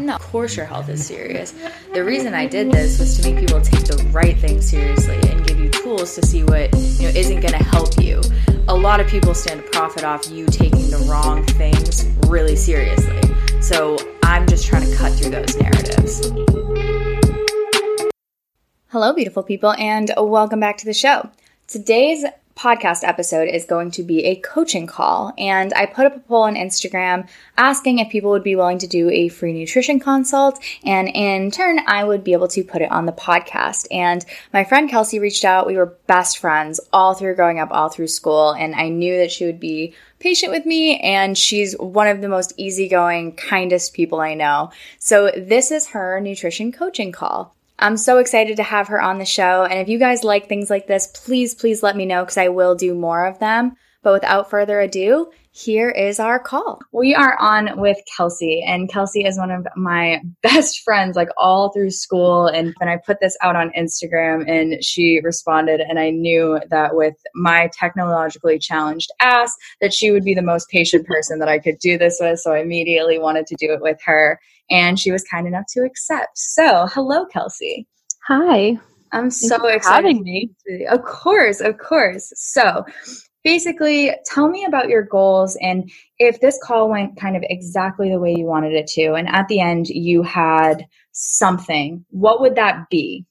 No, of course your health is serious. The reason I did this was to make people take the right thing seriously and give you tools to see what you know isn't going to help you. A lot of people stand to profit off you taking the wrong things really seriously. So I'm just trying to cut through those narratives. Hello, beautiful people, and welcome back to the show. Today's podcast episode is going to be a coaching call. And I put up a poll on Instagram asking if people would be willing to do a free nutrition consult. And in turn, I would be able to put it on the podcast. And my friend Kelsey reached out. We were best friends all through growing up, all through school. And I knew that she would be patient with me. And she's one of the most easygoing, kindest people I know. So this is her nutrition coaching call. I'm so excited to have her on the show. And if you guys like things like this, please, please let me know because I will do more of them. But without further ado, here is our call. We are on with Kelsey, and Kelsey is one of my best friends, like all through school. And when I put this out on Instagram, and she responded, and I knew that with my technologically challenged ass, that she would be the most patient person that I could do this with. So I immediately wanted to do it with her, and she was kind enough to accept. So, hello, Kelsey. Hi. I'm so excited. having me. Of course, of course. So, basically tell me about your goals and if this call went kind of exactly the way you wanted it to and at the end you had something what would that be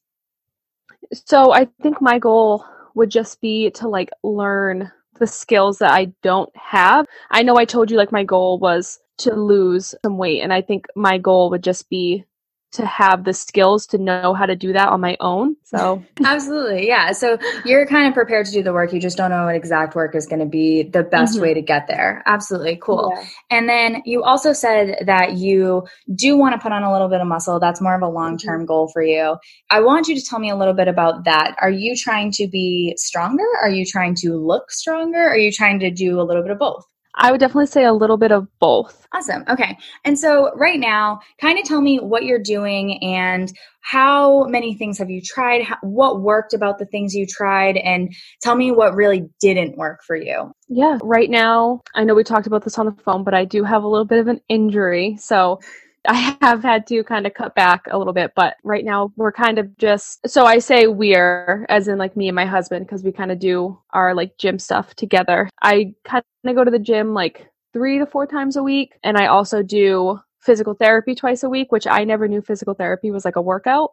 so i think my goal would just be to like learn the skills that i don't have i know i told you like my goal was to lose some weight and i think my goal would just be to have the skills to know how to do that on my own. So, absolutely. Yeah. So, you're kind of prepared to do the work. You just don't know what exact work is going to be the best mm-hmm. way to get there. Absolutely. Cool. Yeah. And then you also said that you do want to put on a little bit of muscle. That's more of a long term mm-hmm. goal for you. I want you to tell me a little bit about that. Are you trying to be stronger? Are you trying to look stronger? Are you trying to do a little bit of both? I would definitely say a little bit of both. Awesome. Okay. And so, right now, kind of tell me what you're doing and how many things have you tried? How, what worked about the things you tried? And tell me what really didn't work for you. Yeah. Right now, I know we talked about this on the phone, but I do have a little bit of an injury. So, I have had to kind of cut back a little bit, but right now we're kind of just so I say we're as in like me and my husband because we kind of do our like gym stuff together. I kind of go to the gym like 3 to 4 times a week and I also do physical therapy twice a week, which I never knew physical therapy was like a workout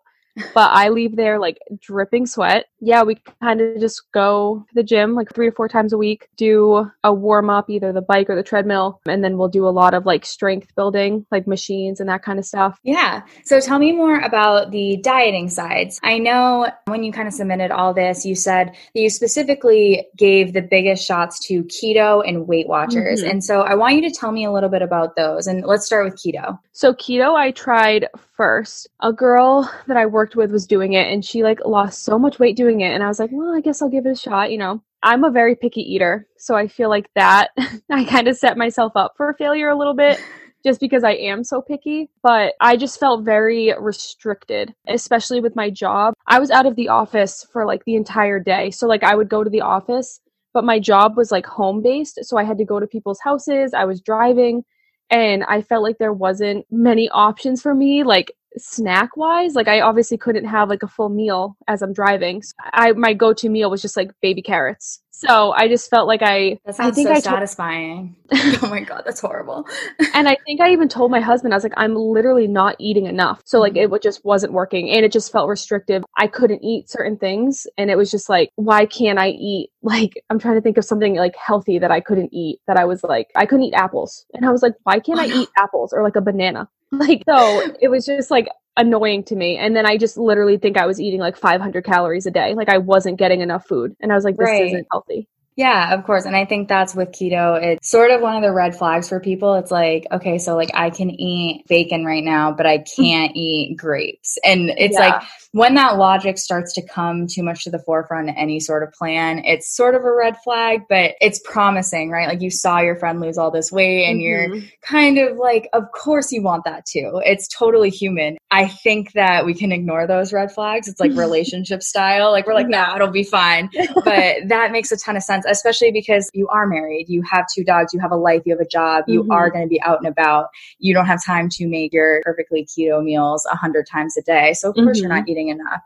but I leave there like dripping sweat. Yeah, we kind of just go to the gym like three or four times a week, do a warm up, either the bike or the treadmill, and then we'll do a lot of like strength building, like machines and that kind of stuff. Yeah. So tell me more about the dieting sides. I know when you kind of submitted all this, you said that you specifically gave the biggest shots to keto and Weight Watchers. Mm-hmm. And so I want you to tell me a little bit about those. And let's start with keto. So keto, I tried first. A girl that I worked with was doing it and she like lost so much weight doing it. And I was like, well, I guess I'll give it a shot, you know. I'm a very picky eater. So I feel like that I kind of set myself up for failure a little bit just because I am so picky. But I just felt very restricted, especially with my job. I was out of the office for like the entire day. So like I would go to the office, but my job was like home based. So I had to go to people's houses. I was driving and I felt like there wasn't many options for me like snack wise like I obviously couldn't have like a full meal as I'm driving. So I my go-to meal was just like baby carrots so I just felt like I. That sounds I think so I satisfying. oh my god, that's horrible. and I think I even told my husband I was like, I'm literally not eating enough. So like mm-hmm. it just wasn't working, and it just felt restrictive. I couldn't eat certain things, and it was just like, why can't I eat? Like I'm trying to think of something like healthy that I couldn't eat. That I was like, I couldn't eat apples, and I was like, why can't I eat apples or like a banana? Like so, it was just like annoying to me. And then I just literally think I was eating like 500 calories a day. Like I wasn't getting enough food. And I was like, this right. isn't healthy. Yeah, of course. And I think that's with keto. It's sort of one of the red flags for people. It's like, okay, so like I can eat bacon right now, but I can't eat grapes. And it's yeah. like when that logic starts to come too much to the forefront in any sort of plan, it's sort of a red flag, but it's promising, right? Like you saw your friend lose all this weight and mm-hmm. you're kind of like, of course you want that too. It's totally human. I think that we can ignore those red flags. It's like relationship style. Like we're like, nah, it'll be fine. But that makes a ton of sense. Especially because you are married, you have two dogs, you have a life, you have a job, you mm-hmm. are going to be out and about. You don't have time to make your perfectly keto meals a hundred times a day. So of course mm-hmm. you're not mm-hmm. eating enough.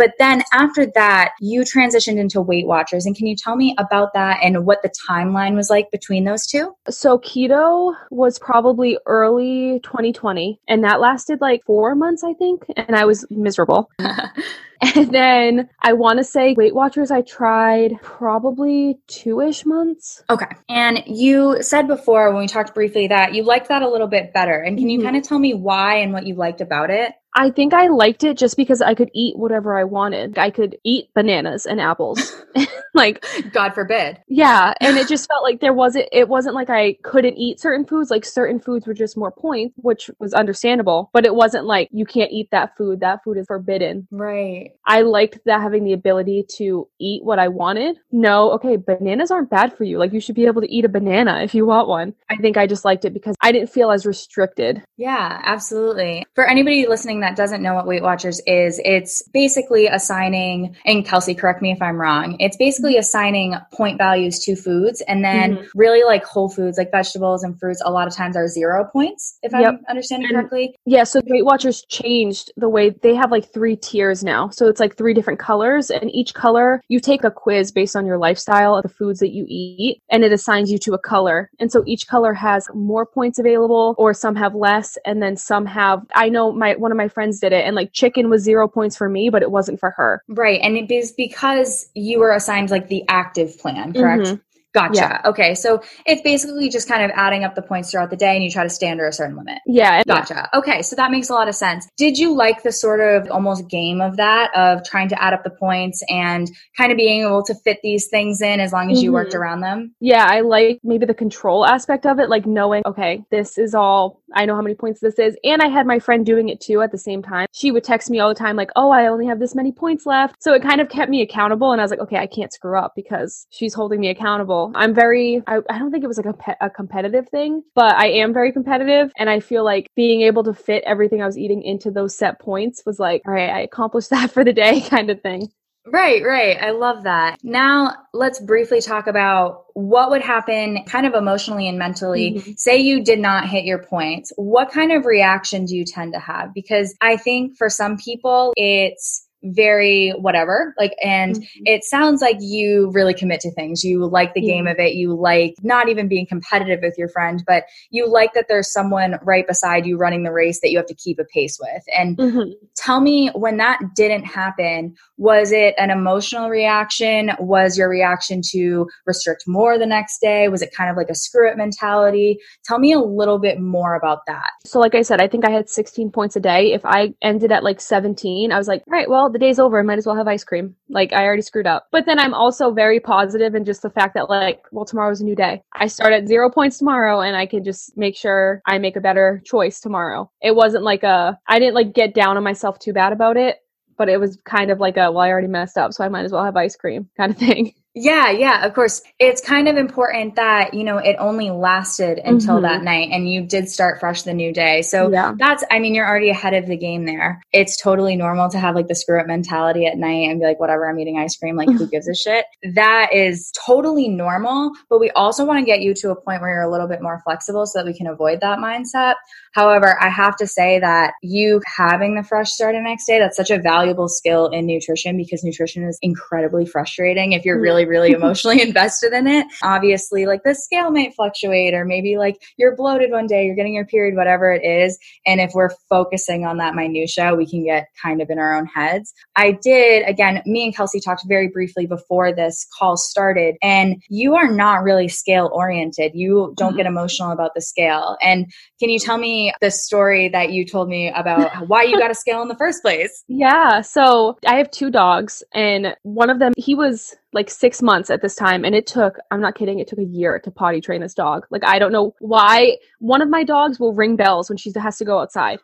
But then after that, you transitioned into Weight Watchers. And can you tell me about that and what the timeline was like between those two? So, keto was probably early 2020, and that lasted like four months, I think. And I was miserable. And then I want to say Weight Watchers, I tried probably two ish months. Okay. And you said before when we talked briefly that you liked that a little bit better. And can you mm-hmm. kind of tell me why and what you liked about it? I think I liked it just because I could eat whatever I wanted. I could eat bananas and apples. like God forbid. Yeah, and it just felt like there wasn't it wasn't like I couldn't eat certain foods, like certain foods were just more points, which was understandable, but it wasn't like you can't eat that food. That food is forbidden. Right. I liked that having the ability to eat what I wanted. No, okay, bananas aren't bad for you. Like you should be able to eat a banana if you want one. I think I just liked it because I didn't feel as restricted. Yeah, absolutely. For anybody listening that doesn't know what Weight Watchers is, it's basically assigning, and Kelsey, correct me if I'm wrong, it's basically assigning point values to foods. And then mm-hmm. really like whole foods, like vegetables and fruits, a lot of times are zero points, if yep. I'm understanding and, correctly. Yeah. So Weight Watchers changed the way they have like three tiers now. So it's like three different colors, and each color you take a quiz based on your lifestyle, of the foods that you eat, and it assigns you to a color. And so each color has more points available, or some have less, and then some have. I know my one of my friends did it and like chicken was zero points for me, but it wasn't for her. Right. And it is because you were assigned like the active plan, correct? Mm-hmm. Gotcha. Yeah. Okay. So it's basically just kind of adding up the points throughout the day and you try to stay under a certain limit. Yeah. Gotcha. Okay. So that makes a lot of sense. Did you like the sort of almost game of that, of trying to add up the points and kind of being able to fit these things in as long as mm-hmm. you worked mm-hmm. around them? Yeah. I like maybe the control aspect of it, like knowing, okay, this is all, I know how many points this is. And I had my friend doing it too at the same time. She would text me all the time, like, oh, I only have this many points left. So it kind of kept me accountable. And I was like, okay, I can't screw up because she's holding me accountable. I'm very I, I don't think it was like a, pe- a competitive thing, but I am very competitive. And I feel like being able to fit everything I was eating into those set points was like, all right, I accomplished that for the day kind of thing. Right, right. I love that. Now, let's briefly talk about what would happen kind of emotionally and mentally. Mm-hmm. Say you did not hit your points. What kind of reaction do you tend to have? Because I think for some people, it's very whatever like and mm-hmm. it sounds like you really commit to things. You like the yeah. game of it. You like not even being competitive with your friend but you like that there's someone right beside you running the race that you have to keep a pace with. And mm-hmm. tell me when that didn't happen was it an emotional reaction? Was your reaction to restrict more the next day? Was it kind of like a screw it mentality? Tell me a little bit more about that. So like i said i think i had 16 points a day. If i ended at like 17 i was like all right well the day's over. I might as well have ice cream. Like I already screwed up. But then I'm also very positive in just the fact that like, well, tomorrow's a new day. I start at zero points tomorrow and I can just make sure I make a better choice tomorrow. It wasn't like a, I didn't like get down on myself too bad about it, but it was kind of like a, well, I already messed up, so I might as well have ice cream kind of thing. Yeah, yeah, of course. It's kind of important that, you know, it only lasted until mm-hmm. that night and you did start fresh the new day. So yeah. that's, I mean, you're already ahead of the game there. It's totally normal to have like the screw up mentality at night and be like, whatever, I'm eating ice cream. Like, who gives a shit? That is totally normal. But we also want to get you to a point where you're a little bit more flexible so that we can avoid that mindset. However, I have to say that you having the fresh start the next day, that's such a valuable skill in nutrition because nutrition is incredibly frustrating if you're really really, really emotionally invested in it. Obviously, like the scale might fluctuate, or maybe like you're bloated one day, you're getting your period, whatever it is. And if we're focusing on that minutia, we can get kind of in our own heads. I did, again, me and Kelsey talked very briefly before this call started, and you are not really scale oriented. You don't get mm-hmm. emotional about the scale. And can you tell me the story that you told me about why you got a scale in the first place? Yeah. So I have two dogs, and one of them, he was like six months at this time and it took i'm not kidding it took a year to potty train this dog. Like i don't know why. One of my dogs will ring bells when she has to go outside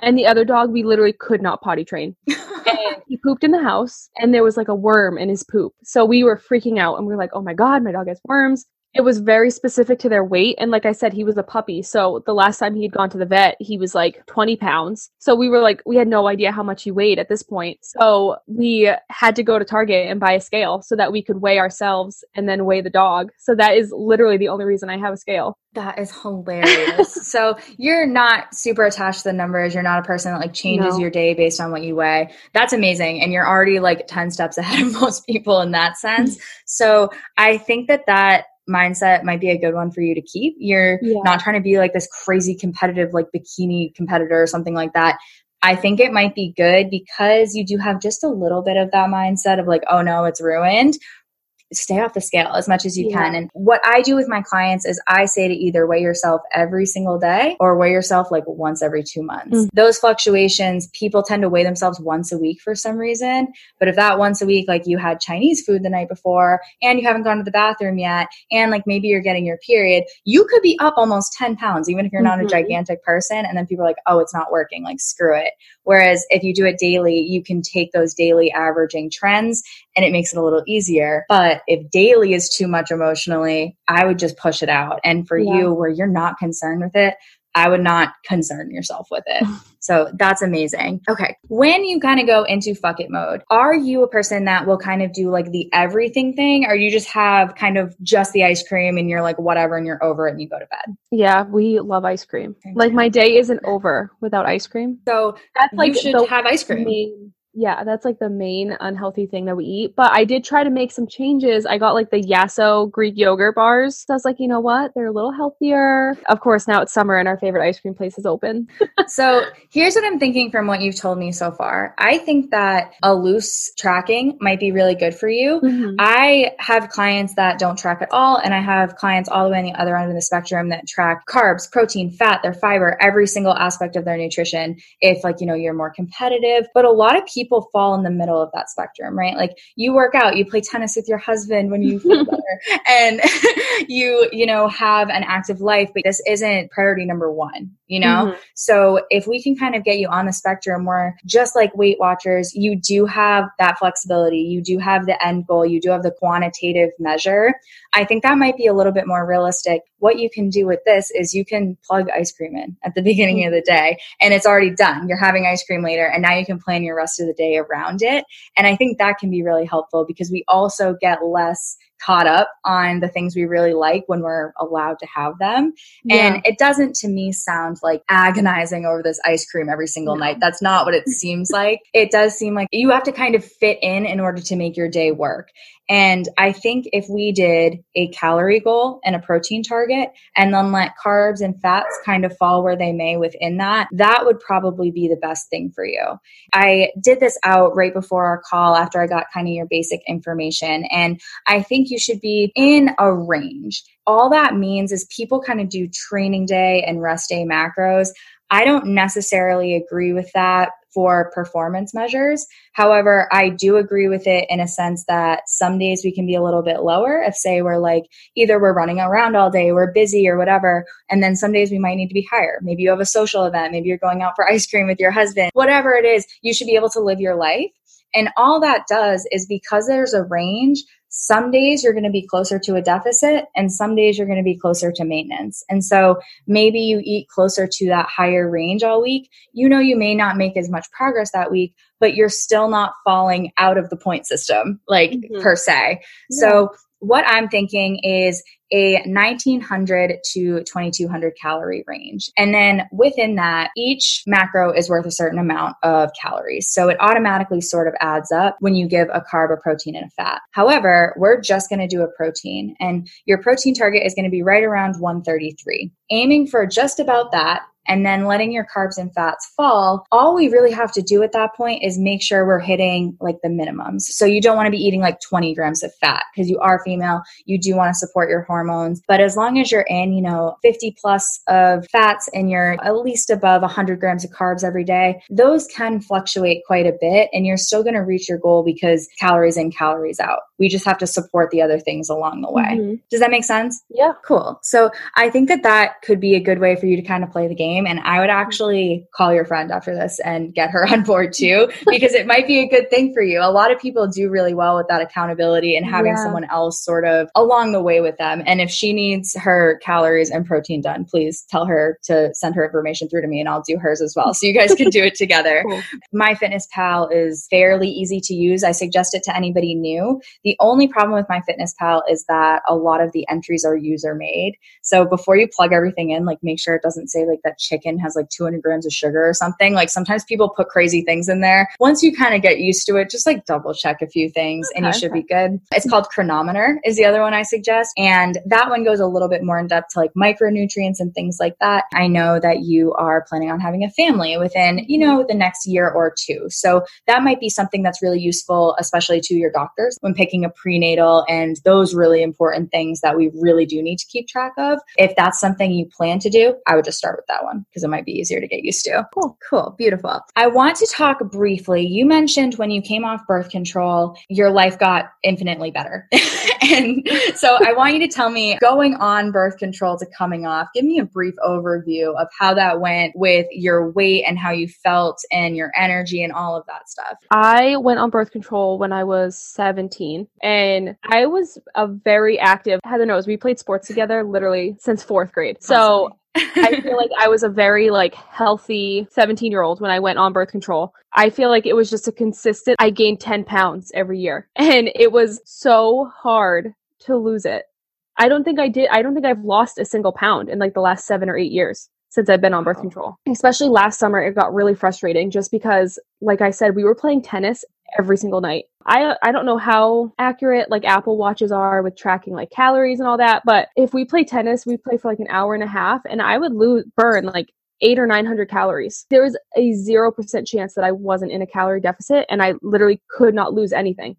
and the other dog we literally could not potty train. And he pooped in the house and there was like a worm in his poop. So we were freaking out and we were like oh my god my dog has worms it was very specific to their weight. And like I said, he was a puppy. So the last time he had gone to the vet, he was like 20 pounds. So we were like, we had no idea how much he weighed at this point. So we had to go to Target and buy a scale so that we could weigh ourselves and then weigh the dog. So that is literally the only reason I have a scale. That is hilarious. so you're not super attached to the numbers. You're not a person that like changes no. your day based on what you weigh. That's amazing. And you're already like 10 steps ahead of most people in that sense. so I think that that mindset might be a good one for you to keep. You're yeah. not trying to be like this crazy competitive, like bikini competitor or something like that. I think it might be good because you do have just a little bit of that mindset of like, oh no, it's ruined stay off the scale as much as you yeah. can. And what I do with my clients is I say to either weigh yourself every single day or weigh yourself like once every two months. Mm. Those fluctuations, people tend to weigh themselves once a week for some reason. But if that once a week, like you had Chinese food the night before and you haven't gone to the bathroom yet, and like maybe you're getting your period, you could be up almost 10 pounds, even if you're not mm-hmm. a gigantic person. And then people are like, oh, it's not working. Like, screw it. Whereas if you do it daily, you can take those daily averaging trends and it makes it a little easier. But if daily is too much emotionally, I would just push it out. And for yeah. you, where you're not concerned with it, I would not concern yourself with it. So that's amazing. Okay. When you kind of go into fuck it mode, are you a person that will kind of do like the everything thing or you just have kind of just the ice cream and you're like whatever and you're over it and you go to bed? Yeah, we love ice cream. Like my day isn't over without ice cream. So that's like you should have ice cream. Yeah, that's like the main unhealthy thing that we eat. But I did try to make some changes. I got like the Yasso Greek yogurt bars. So I was like, you know what? They're a little healthier. Of course, now it's summer and our favorite ice cream place is open. so here's what I'm thinking from what you've told me so far. I think that a loose tracking might be really good for you. Mm-hmm. I have clients that don't track at all, and I have clients all the way on the other end of the spectrum that track carbs, protein, fat, their fiber, every single aspect of their nutrition. If like, you know, you're more competitive, but a lot of people people fall in the middle of that spectrum, right? Like you work out, you play tennis with your husband when you feel better, and you, you know, have an active life, but this isn't priority number one, you know? Mm-hmm. So if we can kind of get you on the spectrum where just like Weight Watchers, you do have that flexibility, you do have the end goal, you do have the quantitative measure, I think that might be a little bit more realistic. What you can do with this is you can plug ice cream in at the beginning of the day and it's already done. You're having ice cream later and now you can plan your rest of the day around it. And I think that can be really helpful because we also get less caught up on the things we really like when we're allowed to have them. Yeah. And it doesn't to me sound like agonizing over this ice cream every single no. night. That's not what it seems like. It does seem like you have to kind of fit in in order to make your day work. And I think if we did a calorie goal and a protein target and then let carbs and fats kind of fall where they may within that, that would probably be the best thing for you. I did this out right before our call after I got kind of your basic information. And I think you should be in a range. All that means is people kind of do training day and rest day macros. I don't necessarily agree with that for performance measures. However, I do agree with it in a sense that some days we can be a little bit lower if, say, we're like either we're running around all day, we're busy, or whatever. And then some days we might need to be higher. Maybe you have a social event, maybe you're going out for ice cream with your husband, whatever it is, you should be able to live your life. And all that does is because there's a range, some days you're going to be closer to a deficit and some days you're going to be closer to maintenance. And so maybe you eat closer to that higher range all week. You know, you may not make as much progress that week, but you're still not falling out of the point system, like mm-hmm. per se. Yeah. So what I'm thinking is a 1900 to 2200 calorie range. And then within that, each macro is worth a certain amount of calories. So it automatically sort of adds up when you give a carb, a protein, and a fat. However, we're just going to do a protein, and your protein target is going to be right around 133. Aiming for just about that and then letting your carbs and fats fall, all we really have to do at that point is make sure we're hitting like the minimums. So you don't want to be eating like 20 grams of fat because you are female. You do want to support your hormones. But as long as you're in, you know, 50 plus of fats and you're at least above 100 grams of carbs every day, those can fluctuate quite a bit and you're still going to reach your goal because calories in, calories out. We just have to support the other things along the way. Mm-hmm. Does that make sense? Yeah. Cool. So I think that that could be a good way for you to kind of play the game. And I would actually call your friend after this and get her on board too, because it might be a good thing for you. A lot of people do really well with that accountability and having yeah. someone else sort of along the way with them. And if she needs her calories and protein done, please tell her to send her information through to me and I'll do hers as well. So you guys can do it together. cool. My Fitness Pal is fairly easy to use. I suggest it to anybody new. The only problem with My Fitness Pal is that a lot of the entries are user made. So before you plug everything in, like make sure it doesn't say like that chicken has like 200 grams of sugar or something. Like sometimes people put crazy things in there. Once you kind of get used to it, just like double check a few things okay, and you should okay. be good. It's called Cronometer is the other one I suggest. And that one goes a little bit more in depth to like micronutrients and things like that. I know that you are planning on having a family within, you know, the next year or two. So that might be something that's really useful, especially to your doctors when picking a prenatal and those really important things that we really do need to keep track of. If that's something you plan to do, I would just start with that one because it might be easier to get used to. Cool. Cool. Beautiful. I want to talk briefly. You mentioned when you came off birth control, your life got infinitely better. and so I want you to tell me going on birth control to coming off, give me a brief overview of how that went with your weight and how you felt and your energy and all of that stuff. I went on birth control when I was 17 and I was a very active, Heather knows we played sports together literally since fourth grade. So I feel like I was a very like healthy 17 year old when I went on birth control. I feel like it was just a consistent, I gained 10 pounds every year and it was so hard to lose it. I don't think I did. I don't think I've lost a single pound in like the last seven or eight years since I've been on birth control. Especially last summer, it got really frustrating just because, like I said, we were playing tennis every single night. I I don't know how accurate like Apple watches are with tracking like calories and all that, but if we play tennis, we play for like an hour and a half and I would lose burn like 8 or 900 calories. There was a 0% chance that I wasn't in a calorie deficit and I literally could not lose anything.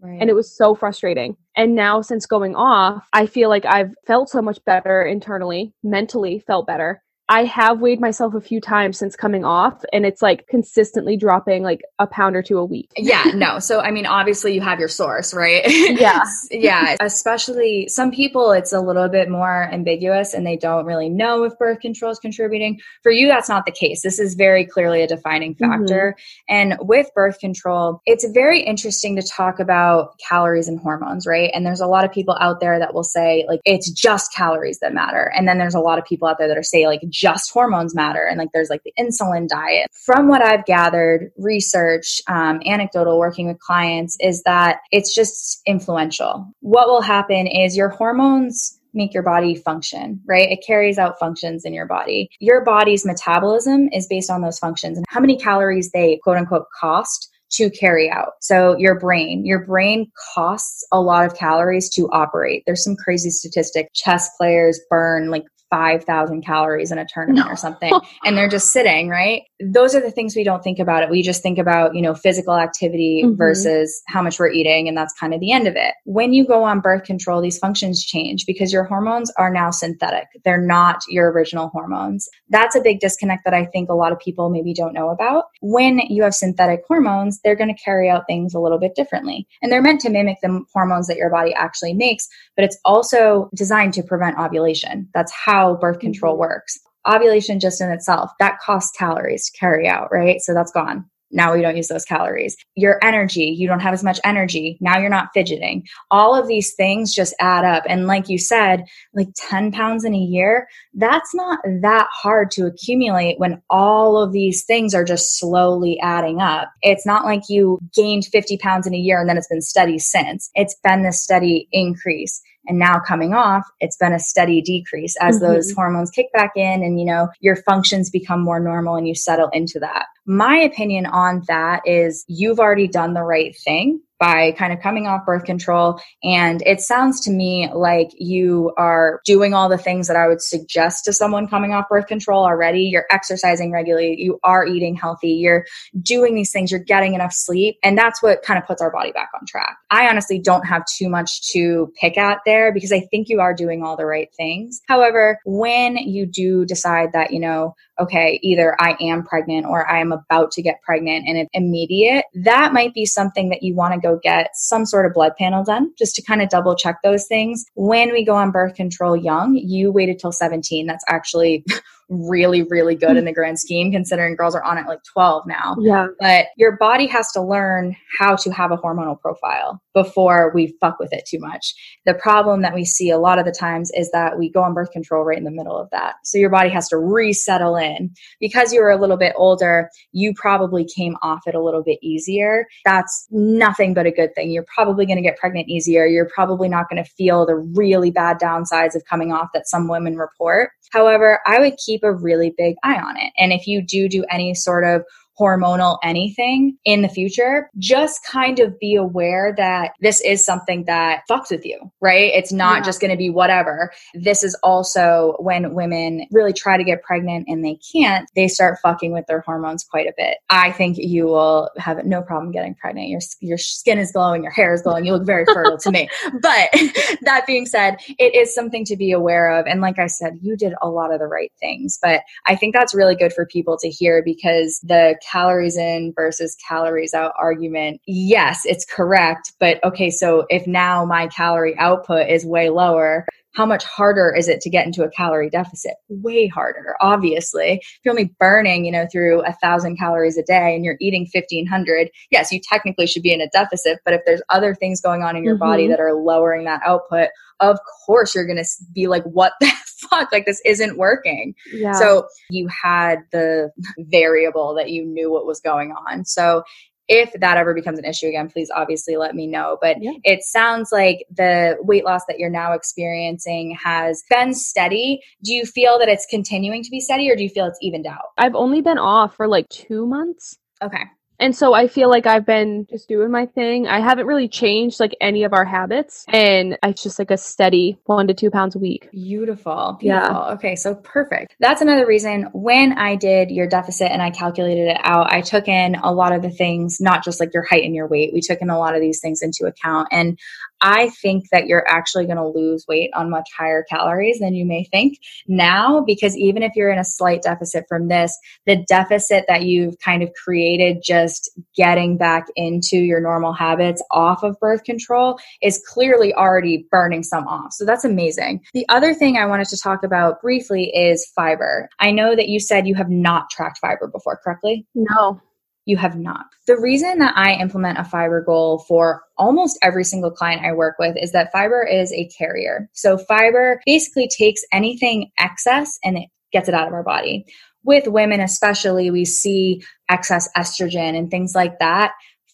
Right. And it was so frustrating. And now, since going off, I feel like I've felt so much better internally, mentally felt better. I have weighed myself a few times since coming off, and it's like consistently dropping like a pound or two a week. yeah, no. So, I mean, obviously, you have your source, right? Yeah. yeah. Especially some people, it's a little bit more ambiguous and they don't really know if birth control is contributing. For you, that's not the case. This is very clearly a defining mm-hmm. factor. Mm-hmm. And with birth control, it's very interesting to talk about calories and hormones, right? And there's a lot of people out there that will say, like, it's just calories that matter. And then there's a lot of people out there that are saying, like, just hormones matter and like there's like the insulin diet from what i've gathered research um, anecdotal working with clients is that it's just influential what will happen is your hormones make your body function, right? It carries out functions in your body. Your body's metabolism is based on those functions and how many calories they quote unquote cost to carry out. So your brain, your brain costs a lot of calories to operate. There's some crazy statistic. Chess players burn like 5,000 calories in a tournament no. or something and they're just sitting, right? Those are the things we don't think about it. We just think about, you know, physical activity mm-hmm. versus how much we're eating and that's kind of the end of it. When you go on birth control, these functions change because your hormones are now synthetic. They're not your original hormones. That's a big disconnect that I think a lot of people maybe don't know about. When you have synthetic hormones, they're going to carry out things a little bit differently. And they're meant to mimic the hormones that your body actually makes, but it's also designed to prevent ovulation. That's how how birth control mm-hmm. works. Ovulation just in itself, that costs calories to carry out, right? So that's gone. Now we don't use those calories. Your energy, you don't have as much energy. Now you're not fidgeting. All of these things just add up. And like you said, like 10 pounds in a year, that's not that hard to accumulate when all of these things are just slowly adding up. It's not like you gained 50 pounds in a year and then it's been steady since. It's been this steady increase and now coming off it's been a steady decrease as mm-hmm. those hormones kick back in and you know your functions become more normal and you settle into that my opinion on that is you've already done the right thing by kind of coming off birth control. And it sounds to me like you are doing all the things that I would suggest to someone coming off birth control already. You're exercising regularly, you are eating healthy, you're doing these things, you're getting enough sleep. And that's what kind of puts our body back on track. I honestly don't have too much to pick at there because I think you are doing all the right things. However, when you do decide that, you know, okay, either I am pregnant or I am about to get pregnant and it's immediate, that might be something that you want to go get some sort of blood panel done just to kind of double check those things. When we go on birth control young, you waited till 17. That's actually really, really good in mm. the grand scheme, considering girls are on it like 12 now. Yeah. But your body has to learn how to have a hormonal profile before we fuck with it too much. The problem that we see a lot of the times is that we go on birth control right in the middle of that. So your body has to resettle in. Because you were a little bit older, you probably came off it a little bit easier. That's nothing but a good thing. You're probably going to get pregnant easier. You're probably not going to feel the really bad downsides of coming off that some women report. However, I would keep a really big eye on it. And if you do do any sort of hormonal anything in the future, just kind of be aware that this is something that fucks with you, right? It's not yeah. just going to be whatever. This is also when women really try to get pregnant and they can't, they start fucking with their hormones quite a bit. I think you will have no problem getting pregnant. Your, your skin is glowing, your hair is glowing, you look very fertile to me. But that being said, it is something to be aware of. And like I said, you did a lot of the right things. But I think that's really good for people to hear because the calories in versus calories out argument, yes, it's correct. But okay, so if now my calorie output is way lower, how much harder is it to get into a calorie deficit? Way harder, obviously. If you're only burning, you know, through a thousand calories a day and you're eating 1500, yes, you technically should be in a deficit. But if there's other things going on in your mm-hmm. body that are lowering that output, of course you're going to be like, what the fuck? Like this isn't working. Yeah. So you had the variable that you knew what was going on. So if that ever becomes an issue again, please obviously let me know. But yeah. it sounds like the weight loss that you're now experiencing has been steady. Do you feel that it's continuing to be steady or do you feel it's evened out? I've only been off for like two months. Okay. And so I feel like I've been just doing my thing. I haven't really changed like any of our habits. And it's just like a steady one to two pounds a week. Beautiful. Beautiful. Yeah. Okay. So perfect. That's another reason when I did your deficit and I calculated it out, I took in a lot of the things, not just like your height and your weight. We took in a lot of these things into account. And I think that you're actually going to lose weight on much higher calories than you may think now, because even if you're in a slight deficit from this, the deficit that you've kind of created just getting back into your normal habits off of birth control is clearly already burning some off. So that's amazing. The other thing I wanted to talk about briefly is fiber. I know that you said you have not tracked fiber before, correctly? No you have not. The reason that I implement a fiber goal for almost every single client I work with is that fiber is a carrier. So fiber basically takes anything excess and it gets it out of our body. With women, especially, we see excess estrogen and things like that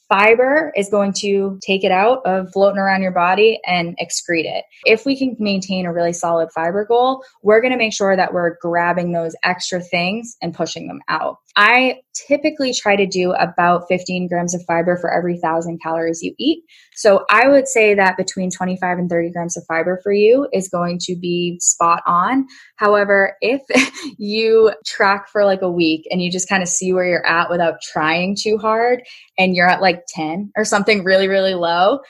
fiber is going to take it out of floating around your body and excrete it. If we can maintain a really solid fiber goal, we're going to make sure that we're grabbing those extra things and pushing them out. I typically try to do about 15 grams of fiber for every thousand calories you eat. So I would say that between 25 and 30 grams of fiber for you is going to be spot on. However, if you track for like a week and you just kind of see where you're at without trying too hard and you're at like 10 or something really, really low,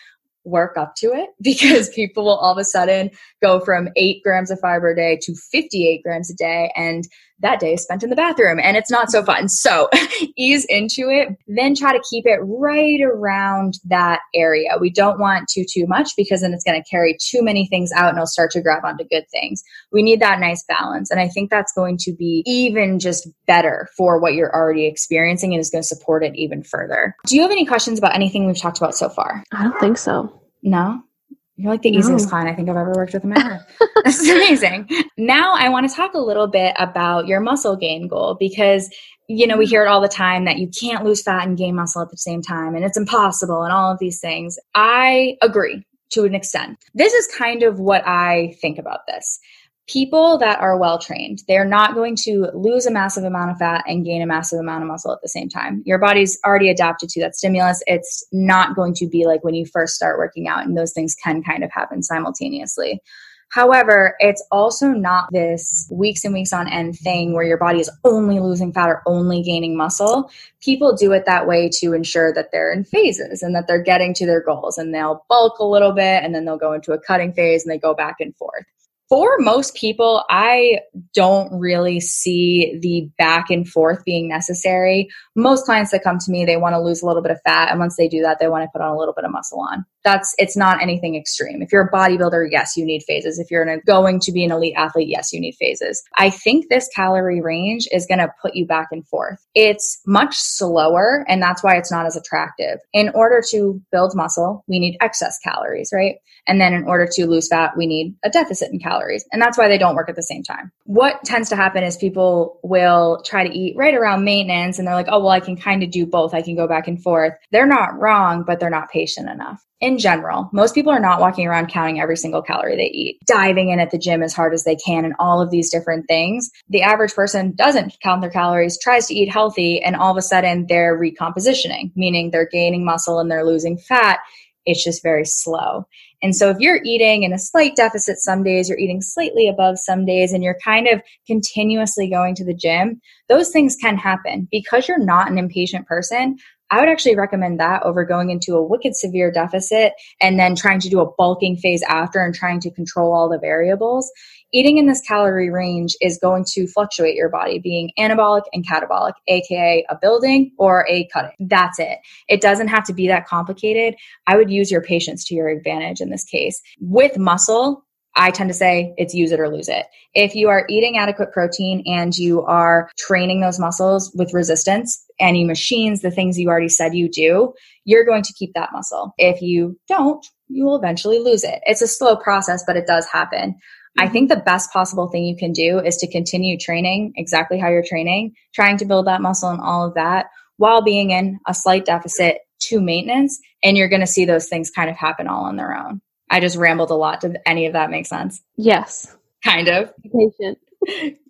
work up to it because people will all of a sudden go from eight grams of fiber a day to 58 grams a day. And that day is spent in the bathroom and it's not so fun. So ease into it, then try to keep it right around that area. We don't want too, too much because then it's going to carry too many things out and it'll start to grab onto good things. We need that nice balance. And I think that's going to be even just better for what you're already experiencing and is going to support it even further. Do you have any questions about anything we've talked about so far? I don't think so. No? You're like the no. easiest client I think I've ever worked with in my life. this is amazing. Now I want to talk a little bit about your muscle gain goal because you know we hear it all the time that you can't lose fat and gain muscle at the same time and it's impossible and all of these things. I agree to an extent. This is kind of what I think about this people that are well trained, they're not going to lose a massive amount of fat and gain a massive amount of muscle at the same time. Your body's already adapted to that stimulus. It's not going to be like when you first start working out, and those things can kind of happen simultaneously. However, it's also not this weeks and weeks on end thing where your body is only losing fat or only gaining muscle. People do it that way to ensure that they're in phases and that they're getting to their goals and they'll bulk a little bit and then they'll go into a cutting phase and they go back and forth for most people, I don't really see the back and forth being necessary. Most clients that come to me, they want to lose a little bit of fat. And once they do that, they want to put on a little bit of muscle on. That's it's not anything extreme. If you're a bodybuilder, yes, you need phases. If you're going to be an elite athlete, yes, you need phases. I think this calorie range is going to put you back and forth. It's much slower, and that's why it's not as attractive. In order to build muscle, we need excess calories, right? And then in order to lose fat, we need a deficit in calories. And that's why they don't work at the same time. What tends to happen is people will try to eat right around maintenance and they're like, oh, well, I can kind of do both. I can go back and forth. They're not wrong, but they're not patient enough. In general, most people are not walking around counting every single calorie they eat, diving in at the gym as hard as they can, and all of these different things. The average person doesn't count their calories, tries to eat healthy, and all of a sudden they're recompositioning, meaning they're gaining muscle and they're losing fat. It's just very slow. And so if you're eating in a slight deficit some days, you're eating slightly above some days, and you're kind of continuously going to the gym, those things can happen. Because you're not an impatient person, I would actually recommend that over going into a wicked severe deficit and then trying to do a bulking phase after and trying to control all the variables eating in this calorie range is going to fluctuate your body being anabolic and catabolic, aka a building or a cutting. That's it. It doesn't have to be that complicated. I would use your patience to your advantage in this case. With muscle, I tend to say it's use it or lose it. If you are eating adequate protein and you are training those muscles with resistance, any machines, the things you already said you do, you're going to keep that muscle. If you don't, you will eventually lose it. It's a slow process, but it does happen. I think the best possible thing you can do is to continue training exactly how you're training, trying to build that muscle and all of that while being in a slight deficit to maintenance. And you're going to see those things kind of happen all on their own. I just rambled a lot. Did any of that make sense? Yes. Kind of. Patient.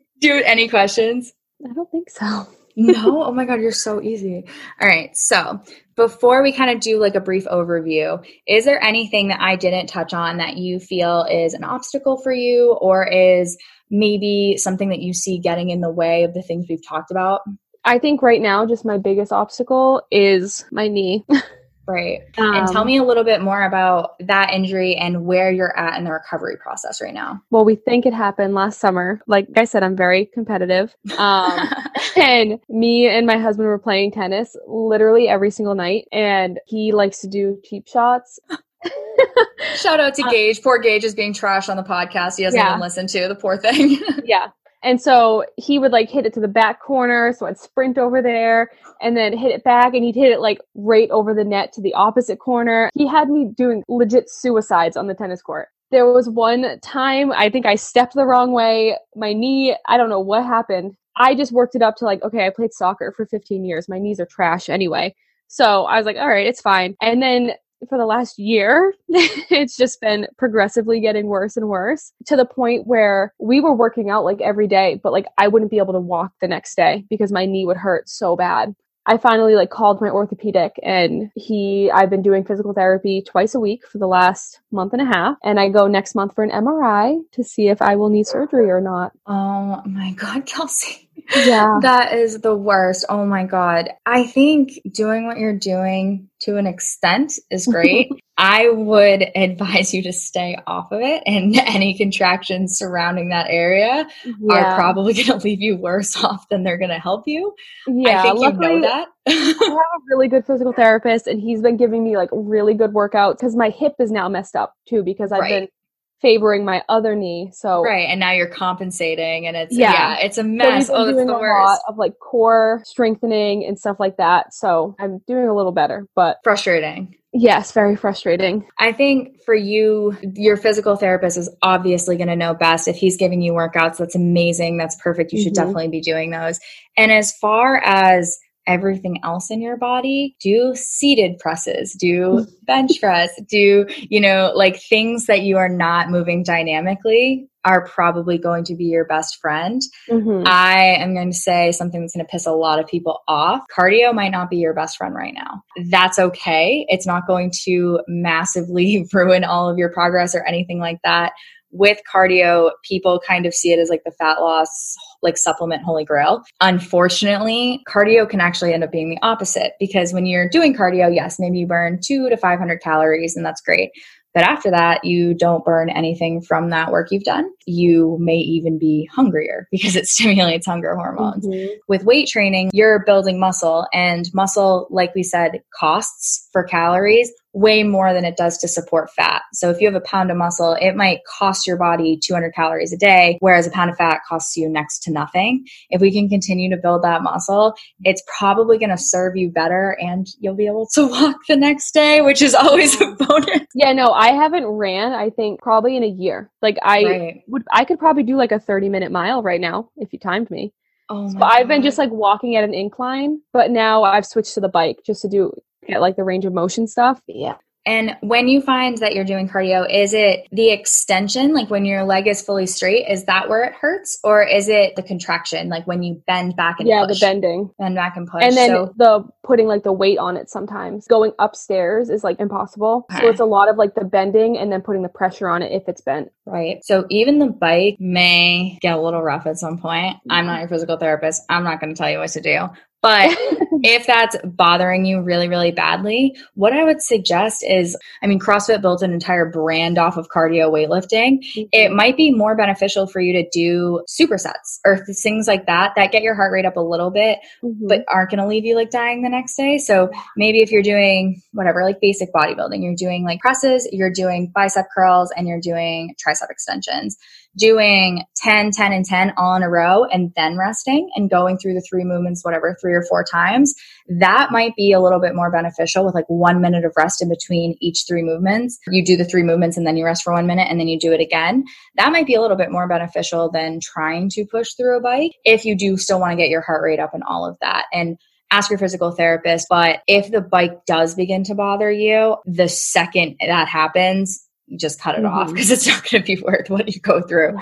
Do any questions? I don't think so. no? Oh my God, you're so easy. All right. So before we kind of do like a brief overview, is there anything that I didn't touch on that you feel is an obstacle for you or is maybe something that you see getting in the way of the things we've talked about? I think right now, just my biggest obstacle is my knee. Right. Um, and tell um, me a little bit more about that injury and where you're at in the recovery process right now. Well, we think it happened last summer. Like I said, I'm very competitive. Um, and me and my husband were playing tennis literally every single night. And he likes to do cheap shots. Shout out to uh, Gage. Poor Gage is being trashed on the podcast. He doesn't yeah. even listen to the poor thing. yeah. And so he would like hit it to the back corner. So I'd sprint over there and then hit it back and he'd hit it like right over the net to the opposite corner. He had me doing legit suicides on the tennis court. There was one time I think I stepped the wrong way. My knee, I don't know what happened. I just worked it up to like, okay, I played soccer for 15 years. My knees are trash anyway. So I was like, all right, it's fine. And then for the last year, it's just been progressively getting worse and worse to the point where we were working out like every day, but like I wouldn't be able to walk the next day because my knee would hurt so bad. I finally like called my orthopedic and he I've been doing physical therapy twice a week for the last month and a half and I go next month for an MRI to see if I will need surgery or not. Oh my god, Kelsey. Yeah. that is the worst. Oh my God. I think doing what you're doing to an extent is great. I would advise you to stay off of it, and any contractions surrounding that area yeah. are probably going to leave you worse off than they're going to help you. Yeah, I think you know that. I have a really good physical therapist, and he's been giving me like really good workouts because my hip is now messed up too because I've right. been favoring my other knee. So right, and now you're compensating, and it's yeah, yeah it's a mess. So oh, it's the worst. of like core strengthening and stuff like that. So I'm doing a little better, but frustrating. Yes, very frustrating. I think for you, your physical therapist is obviously going to know best. If he's giving you workouts, that's amazing. That's perfect. You should mm-hmm. definitely be doing those. And as far as everything else in your body, do seated presses, do bench press, do, you know, like things that you are not moving dynamically are probably going to be your best friend. Mm-hmm. I am going to say something that's going to piss a lot of people off. Cardio might not be your best friend right now. That's okay. It's not going to massively ruin all of your progress or anything like that with cardio, people kind of see it as like the fat loss, like supplement holy grail. Unfortunately, cardio can actually end up being the opposite because when you're doing cardio, yes, maybe you burn two to 500 calories and that's great. But after that, you don't burn anything from that work you've done. You may even be hungrier because it stimulates hunger hormones. Mm-hmm. With weight training, you're building muscle, and muscle, like we said, costs for calories way more than it does to support fat. So if you have a pound of muscle, it might cost your body 200 calories a day, whereas a pound of fat costs you next to nothing. If we can continue to build that muscle, it's probably going to serve you better and you'll be able to walk the next day, which is always a bonus. Yeah, no, I haven't ran, I think probably in a year. Like I right. Would I could probably do like a 30 minute mile right now if you timed me. Oh so I've been just like walking at an incline, but now I've switched to the bike just to do get like the range of motion stuff. Yeah. And when you find that you're doing cardio, is it the extension, like when your leg is fully straight, is that where it hurts? Or is it the contraction, like when you bend back and push? yeah, push? the bending. Bend back and push. And then so, the putting like the weight on it sometimes. Going upstairs is like impossible. Okay. So it's a lot of like the bending and then putting the pressure on it if it's bent. Right. So even the bike may get a little rough at some point. I'm mm-hmm. not your physical therapist. I'm not going to tell you what to do. But if that's bothering you really, really badly, what I would suggest is I mean, CrossFit built an entire brand off of cardio weightlifting. Mm-hmm. It might be more beneficial for you to do supersets or things like that that get your heart rate up a little bit, mm-hmm. but aren't going to leave you like dying the next day. So maybe if you're doing whatever, like basic bodybuilding, you're doing like presses, you're doing bicep curls, and you're doing tricep extensions doing 10, 10, and 10 all in a row and then resting and going through the three movements, whatever, three or four times, that might be a little bit more beneficial with like one minute of rest in between each three movements. You do the three movements and then you rest for one minute and then you do it again. That might be a little bit more beneficial than trying to push through a bike if you do still want to get your heart rate up and all of that. And ask your physical therapist. But if the bike does begin to bother you, the second that happens, just cut it mm-hmm. off because it's not going to be worth what you go through.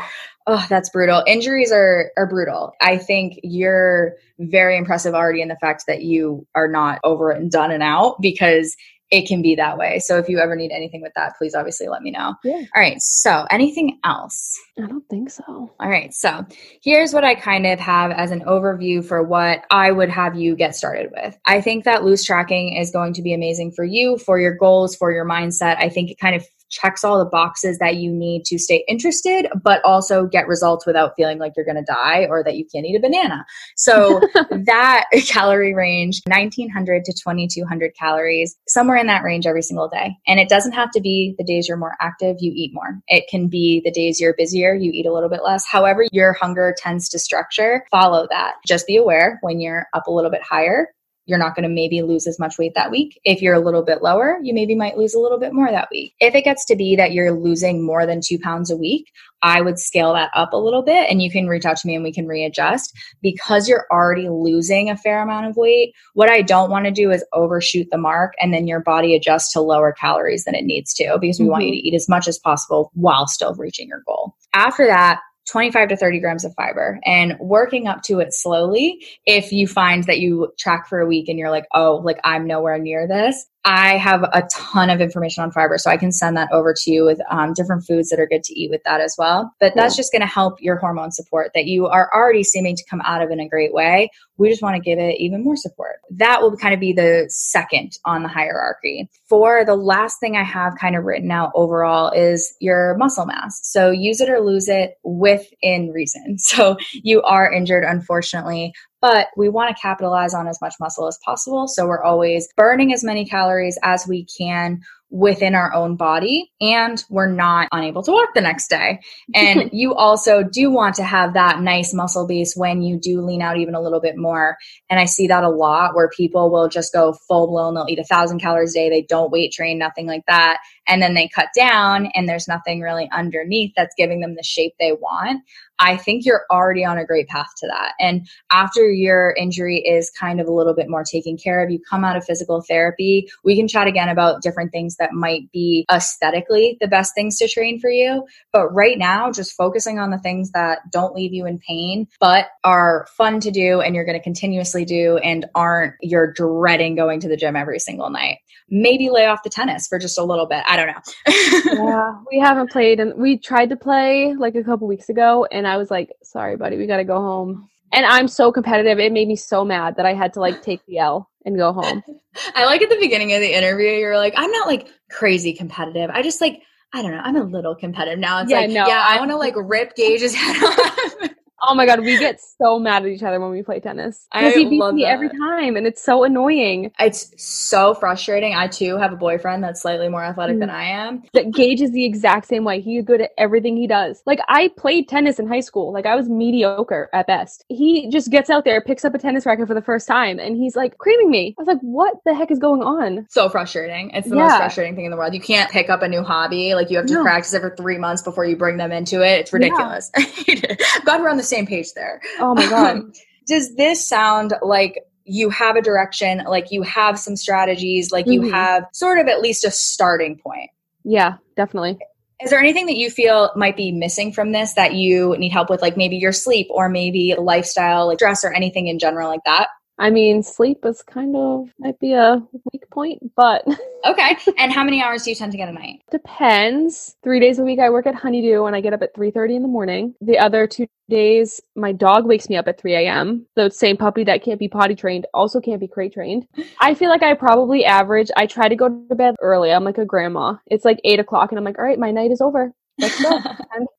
Oh, that's brutal. Injuries are are brutal. I think you're very impressive already in the fact that you are not over and done and out because it can be that way. So if you ever need anything with that, please obviously let me know. Yeah. All right. So anything else? I don't think so. All right. So here's what I kind of have as an overview for what I would have you get started with. I think that loose tracking is going to be amazing for you, for your goals, for your mindset. I think it kind of checks all the boxes that you need to stay interested, but also get results without feeling like you're going to die or that you can't eat a banana. So that calorie range, 1900 to 2200 calories, somewhere in that range every single day. And it doesn't have to be the days you're more active, you eat more. It can be the days you're busier, you eat a little bit less. However, your hunger tends to structure, follow that. Just be aware when you're up a little bit higher, you're not going to maybe lose as much weight that week. If you're a little bit lower, you maybe might lose a little bit more that week. If it gets to be that you're losing more than two pounds a week, I would scale that up a little bit and you can reach out to me and we can readjust because you're already losing a fair amount of weight. What I don't want to do is overshoot the mark and then your body adjusts to lower calories than it needs to because we mm-hmm. want you mm-hmm. to eat as much as possible while still reaching your goal. After that, 25 to 30 grams of fiber and working up to it slowly. If you find that you track for a week and you're like, oh, like I'm nowhere near this, I have a ton of information on fiber, so I can send that over to you with um, different foods that are good to eat with that as well. But that's just going to help your hormone support that you are already seeming to come out of in a great way. We just want to give it even more support. That will kind of be the second on the hierarchy. For the last thing I have kind of written out overall is your muscle mass. So use it or lose it within reason. So you are injured, unfortunately, but we want to capitalize on as much muscle as possible. So we're always burning as many calories as we can within our own body and we're not unable to walk the next day. And you also do want to have that nice muscle base when you do lean out even a little bit more. And I see that a lot where people will just go full blown, they'll eat a thousand calories a day, they don't weight train, nothing like that. And then they cut down and there's nothing really underneath that's giving them the shape they want. I think you're already on a great path to that. And after your injury is kind of a little bit more taken care of, you come out of physical therapy, we can chat again about different things that might be aesthetically the best things to train for you. But right now, just focusing on the things that don't leave you in pain, but are fun to do and you're going to continuously do and aren't you're dreading going to the gym every single night. Maybe lay off the tennis for just a little bit. I don't know. yeah, we haven't played and we tried to play like a couple weeks ago and I was like, sorry, buddy, we got to go home. And I'm so competitive. It made me so mad that I had to like take the L and go home. I like at the beginning of the interview, you're like, I'm not like crazy competitive. I just like, I don't know. I'm a little competitive now. It's yeah, like, no, yeah, I, I want to like rip Gage's head off. Oh my god, we get so mad at each other when we play tennis. Because he beats me that. every time, and it's so annoying. It's so frustrating. I too have a boyfriend that's slightly more athletic mm. than I am. That Gage is the exact same way. He's good at everything he does. Like I played tennis in high school. Like I was mediocre at best. He just gets out there, picks up a tennis racket for the first time, and he's like creaming me. I was like, what the heck is going on? So frustrating. It's the yeah. most frustrating thing in the world. You can't pick up a new hobby. Like you have to no. practice it for three months before you bring them into it. It's ridiculous. Yeah. God, we're on the same page there. Oh my God. Um, does this sound like you have a direction, like you have some strategies, like mm-hmm. you have sort of at least a starting point? Yeah, definitely. Is there anything that you feel might be missing from this that you need help with, like maybe your sleep or maybe lifestyle, like dress or anything in general like that? I mean, sleep is kind of might be a weak point, but okay. And how many hours do you tend to get a night? Depends. Three days a week, I work at Honeydew, and I get up at three thirty in the morning. The other two days, my dog wakes me up at three a.m. The same puppy that can't be potty trained also can't be crate trained. I feel like I probably average. I try to go to bed early. I'm like a grandma. It's like eight o'clock, and I'm like, all right, my night is over.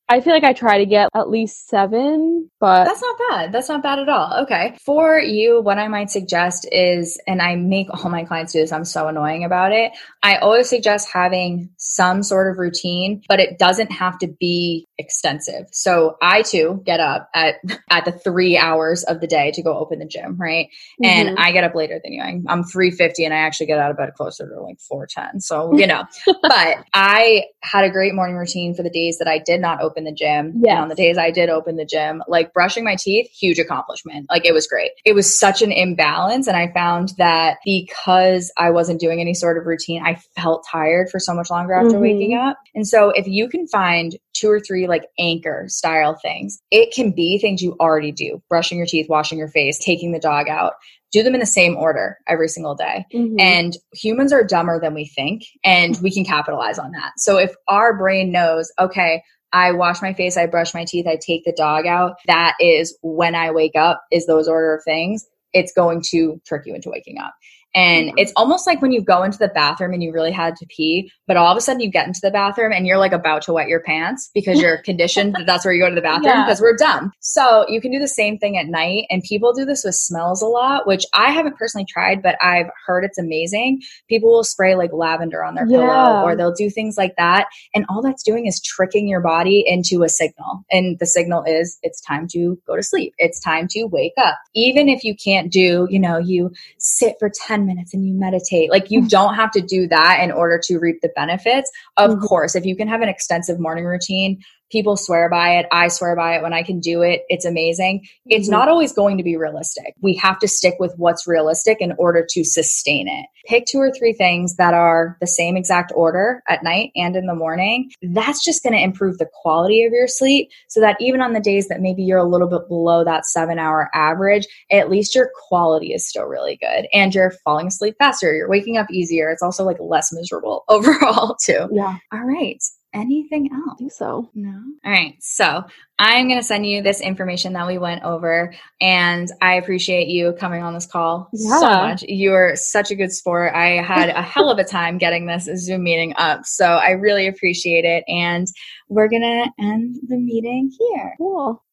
I feel like I try to get at least seven, but that's not bad. That's not bad at all. Okay. For you, what I might suggest is, and I make all my clients do this, I'm so annoying about it. I always suggest having some sort of routine, but it doesn't have to be extensive. So I too get up at at the three hours of the day to go open the gym, right? Mm-hmm. And I get up later than you. I'm, I'm 350 and I actually get out of bed closer to like 410. So, you know, but I had a great morning routine for the days that I did not open open the gym. Yeah. on the days I did open the gym, like brushing my teeth, huge accomplishment. Like it was great. It was such an imbalance. And I found that because I wasn't doing any sort of routine, I felt tired for so much longer after mm-hmm. waking up. And so if you can find two or three like anchor style things, it can be things you already do brushing your teeth, washing your face, taking the dog out do them in the same order every single day. Mm-hmm. And humans are dumber than we think, and we can capitalize on that. So if our brain knows, okay, I wash my face, I brush my teeth, I take the dog out. That is when I wake up, is those order of things. It's going to trick you into waking up. And it's almost like when you go into the bathroom and you really had to pee, but all of a sudden you get into the bathroom and you're like about to wet your pants because you're conditioned that that's where you go to the bathroom yeah. because we're dumb. So you can do the same thing at night. And people do this with smells a lot, which I haven't personally tried, but I've heard it's amazing. People will spray like lavender on their yeah. pillow or they'll do things like that. And all that's doing is tricking your body into a signal. And the signal is it's time to go to sleep. It's time to wake up. Even if you can't do, you know, you sit for 10 minutes and you meditate. Like you don't have to do that in order to reap the benefits. Of mm-hmm. course, if you can have an extensive morning routine, people swear by it. I swear by it when I can do it. It's amazing. It's mm-hmm. not always going to be realistic. We have to stick with what's realistic in order to sustain it. Pick two or three things that are the same exact order at night and in the morning. That's just going to improve the quality of your sleep so that even on the days that maybe you're a little bit below that seven hour average, at least your quality is still really good and you're falling asleep faster. You're waking up easier. It's also like less miserable overall, too. Yeah. All right anything else? I think so. No. All right. So I'm going to send you this information that we went over, and I appreciate you coming on this call yeah. so much. You're such a good sport. I had a hell of a time getting this Zoom meeting up, so I really appreciate it. And we're going to end the meeting here. Cool.